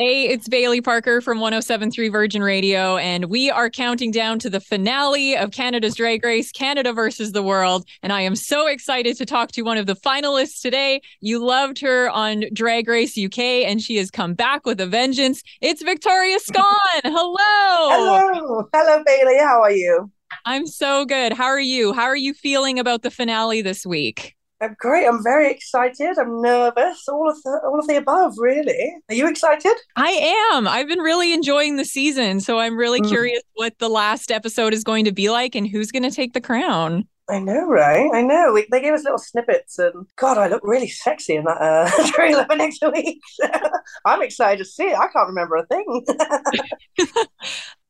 Hey, it's Bailey Parker from 1073 Virgin Radio, and we are counting down to the finale of Canada's Drag Race, Canada versus the World. And I am so excited to talk to one of the finalists today. You loved her on Drag Race UK, and she has come back with a vengeance. It's Victoria Scone. Hello. Hello. Hello, Bailey. How are you? I'm so good. How are you? How are you feeling about the finale this week? I'm great. I'm very excited. I'm nervous. All of the all of the above, really. Are you excited? I am. I've been really enjoying the season, so I'm really mm. curious what the last episode is going to be like and who's going to take the crown. I know, right? I know. We, they gave us little snippets, and God, I look really sexy in that uh, trailer for next week. I'm excited to see it. I can't remember a thing.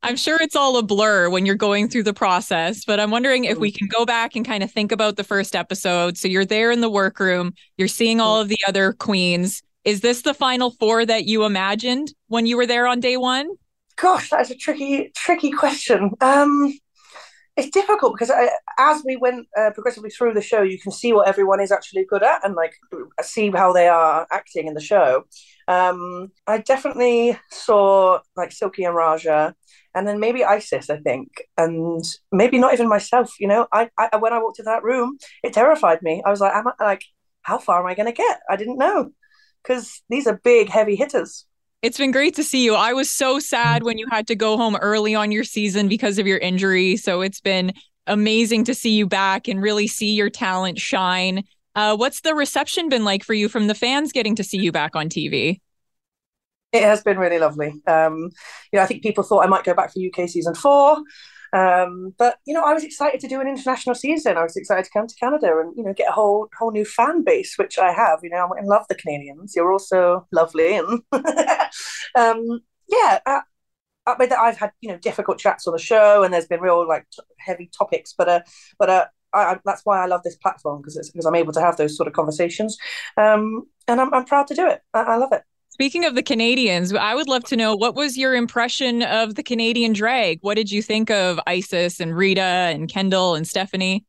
I'm sure it's all a blur when you're going through the process, but I'm wondering if we mm. can go back and kind of think about the first episode. So you're there in the workroom, you're seeing all mm. of the other queens. Is this the final four that you imagined when you were there on day one? Gosh, that's a tricky, tricky question. Um, it's difficult because I, as we went uh, progressively through the show, you can see what everyone is actually good at and like see how they are acting in the show. Um, I definitely saw like Silky and Ra'Jah and then maybe Isis, I think, and maybe not even myself. You know, I, I when I walked into that room, it terrified me. I was like, am I like, how far am I going to get? I didn't know because these are big, heavy hitters. It's been great to see you. I was so sad when you had to go home early on your season because of your injury. So it's been amazing to see you back and really see your talent shine. Uh, what's the reception been like for you from the fans getting to see you back on TV? It has been really lovely. Um, you know, I think people thought I might go back for UK season four, um, but you know, I was excited to do an international season. I was excited to come to Canada and you know get a whole whole new fan base, which I have. You know, I love the Canadians. You're also lovely, and um, yeah. I, I I've had you know difficult chats on the show, and there's been real like t- heavy topics, but uh, but uh, I, that's why I love this platform because because I'm able to have those sort of conversations, um, and I'm, I'm proud to do it. I, I love it. Speaking of the Canadians, I would love to know what was your impression of the Canadian drag? What did you think of Isis and Rita and Kendall and Stephanie?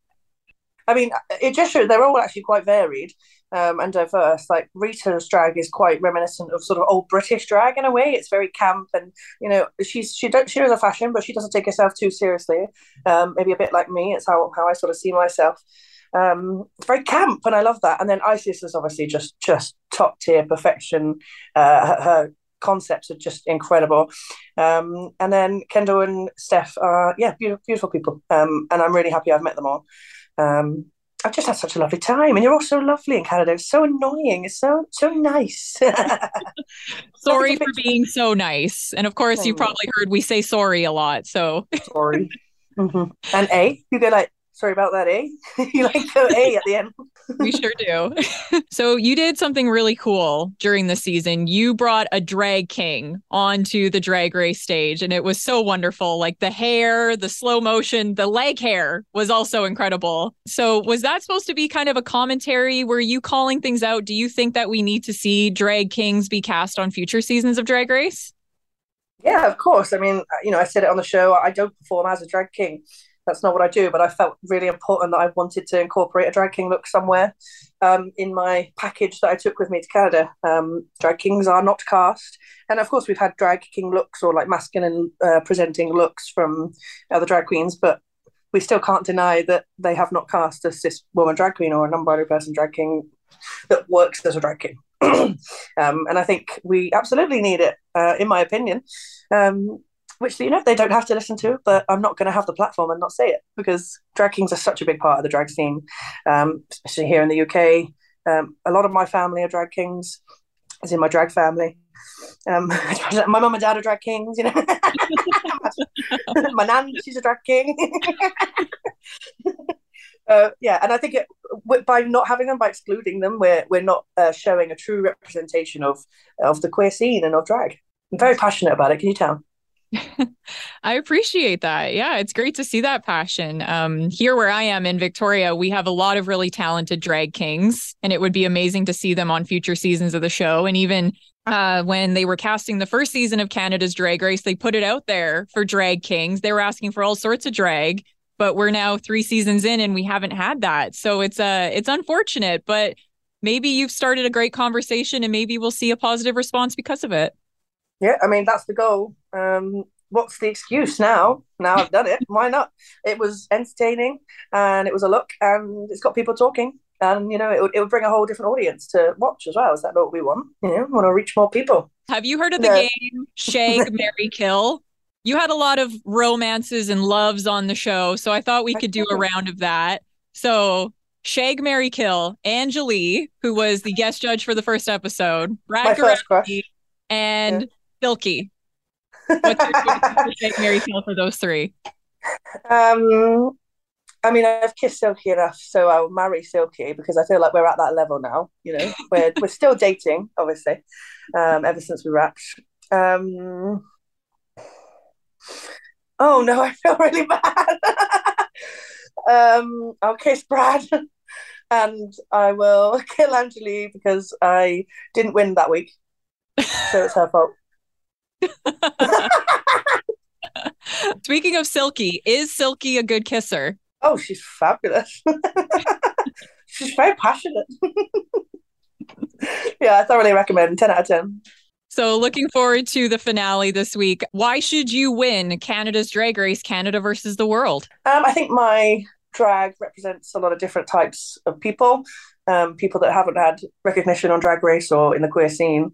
I mean, it just shows they're all actually quite varied um, and diverse. Like Rita's drag is quite reminiscent of sort of old British drag in a way. It's very camp, and you know, she's she don't she knows a fashion, but she doesn't take herself too seriously. Um, maybe a bit like me. It's how how I sort of see myself. Um, very camp, and I love that. And then Isis is obviously just just top tier perfection. Uh, her, her, concepts are just incredible. Um, and then Kendall and Steph are yeah beautiful, beautiful people, um, and I'm really happy I've met them all. Um, I've just had such a lovely time, and you're all so lovely in Canada. It's so annoying. It's so so nice. sorry for being so nice, and of course, you probably heard we say sorry a lot. So sorry. Mm-hmm. And a, you go like Sorry about that, eh? you like the A at the end. we sure do. so you did something really cool during the season. You brought a drag king onto the drag race stage, and it was so wonderful. Like the hair, the slow motion, the leg hair was also incredible. So was that supposed to be kind of a commentary? Were you calling things out? Do you think that we need to see drag kings be cast on future seasons of Drag Race? Yeah, of course. I mean, you know, I said it on the show. I don't perform as a drag king that's not what I do, but I felt really important that I wanted to incorporate a drag king look somewhere um, in my package that I took with me to Canada. Um, drag kings are not cast, and of course we've had drag king looks or like masculine uh, presenting looks from other drag queens, but we still can't deny that they have not cast a cis woman drag queen or a non-binary person drag king that works as a drag king. um, and I think we absolutely need it, uh, in my opinion. Um, which you know they don't have to listen to, but I'm not going to have the platform and not say it because drag kings are such a big part of the drag scene, um, especially here in the UK. Um, a lot of my family are drag kings, as in my drag family. Um, my mum and dad are drag kings, you know. my nan, she's a drag king. uh, yeah, and I think it, by not having them, by excluding them, we're we're not uh, showing a true representation of of the queer scene and of drag. I'm very passionate about it. Can you tell? I appreciate that. Yeah, it's great to see that passion. Um, here where I am in Victoria, we have a lot of really talented drag kings, and it would be amazing to see them on future seasons of the show. And even uh, when they were casting the first season of Canada's Drag Race, they put it out there for drag kings. They were asking for all sorts of drag, but we're now three seasons in and we haven't had that. So it's uh it's unfortunate, but maybe you've started a great conversation and maybe we'll see a positive response because of it. Yeah, I mean that's the goal. Um, what's the excuse now? Now I've done it. Why not? It was entertaining and it was a look and it's got people talking. And you know, it would, it would bring a whole different audience to watch as well. Is that what we want? You know, we want to reach more people. Have you heard of the no. game Shag Marry, Kill? You had a lot of romances and loves on the show, so I thought we could do a round of that. So Shag Marry Kill, Anjali, who was the guest judge for the first episode, Brad My and yeah. Silky. What's your Marry Kill for those three? Um, I mean, I've kissed Silky enough, so I'll marry Silky because I feel like we're at that level now. You know, we're we're still dating, obviously, um, ever since we wrapped. Um, oh no, I feel really bad. um, I'll kiss Brad, and I will kill Anjali because I didn't win that week, so it's her fault. Speaking of Silky, is Silky a good kisser? Oh, she's fabulous. she's very passionate. yeah, I thoroughly recommend. 10 out of 10. So, looking forward to the finale this week. Why should you win Canada's Drag Race Canada versus the world? Um, I think my drag represents a lot of different types of people, um, people that haven't had recognition on Drag Race or in the queer scene.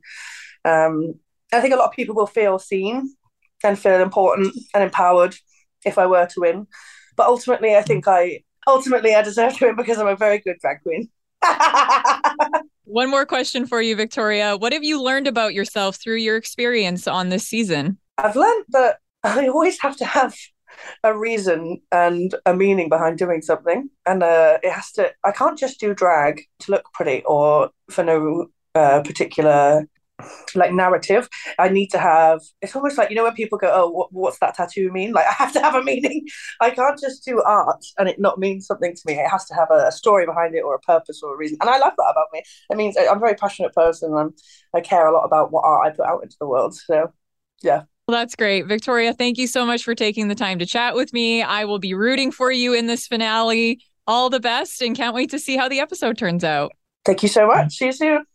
Um, I think a lot of people will feel seen and feel important and empowered if I were to win. But ultimately, I think I ultimately I deserve to win because I'm a very good drag queen. One more question for you, Victoria. What have you learned about yourself through your experience on this season? I've learned that I always have to have a reason and a meaning behind doing something, and uh, it has to. I can't just do drag to look pretty or for no uh, particular like narrative i need to have it's almost like you know when people go oh what, what's that tattoo mean like i have to have a meaning i can't just do art and it not mean something to me it has to have a, a story behind it or a purpose or a reason and i love that about me it means i'm a very passionate person and i care a lot about what art i put out into the world so yeah well, that's great. Victoria, thank you so much for taking the time to chat with me. I will be rooting for you in this finale. All the best and can't wait to see how the episode turns out. Thank you so much. See you soon.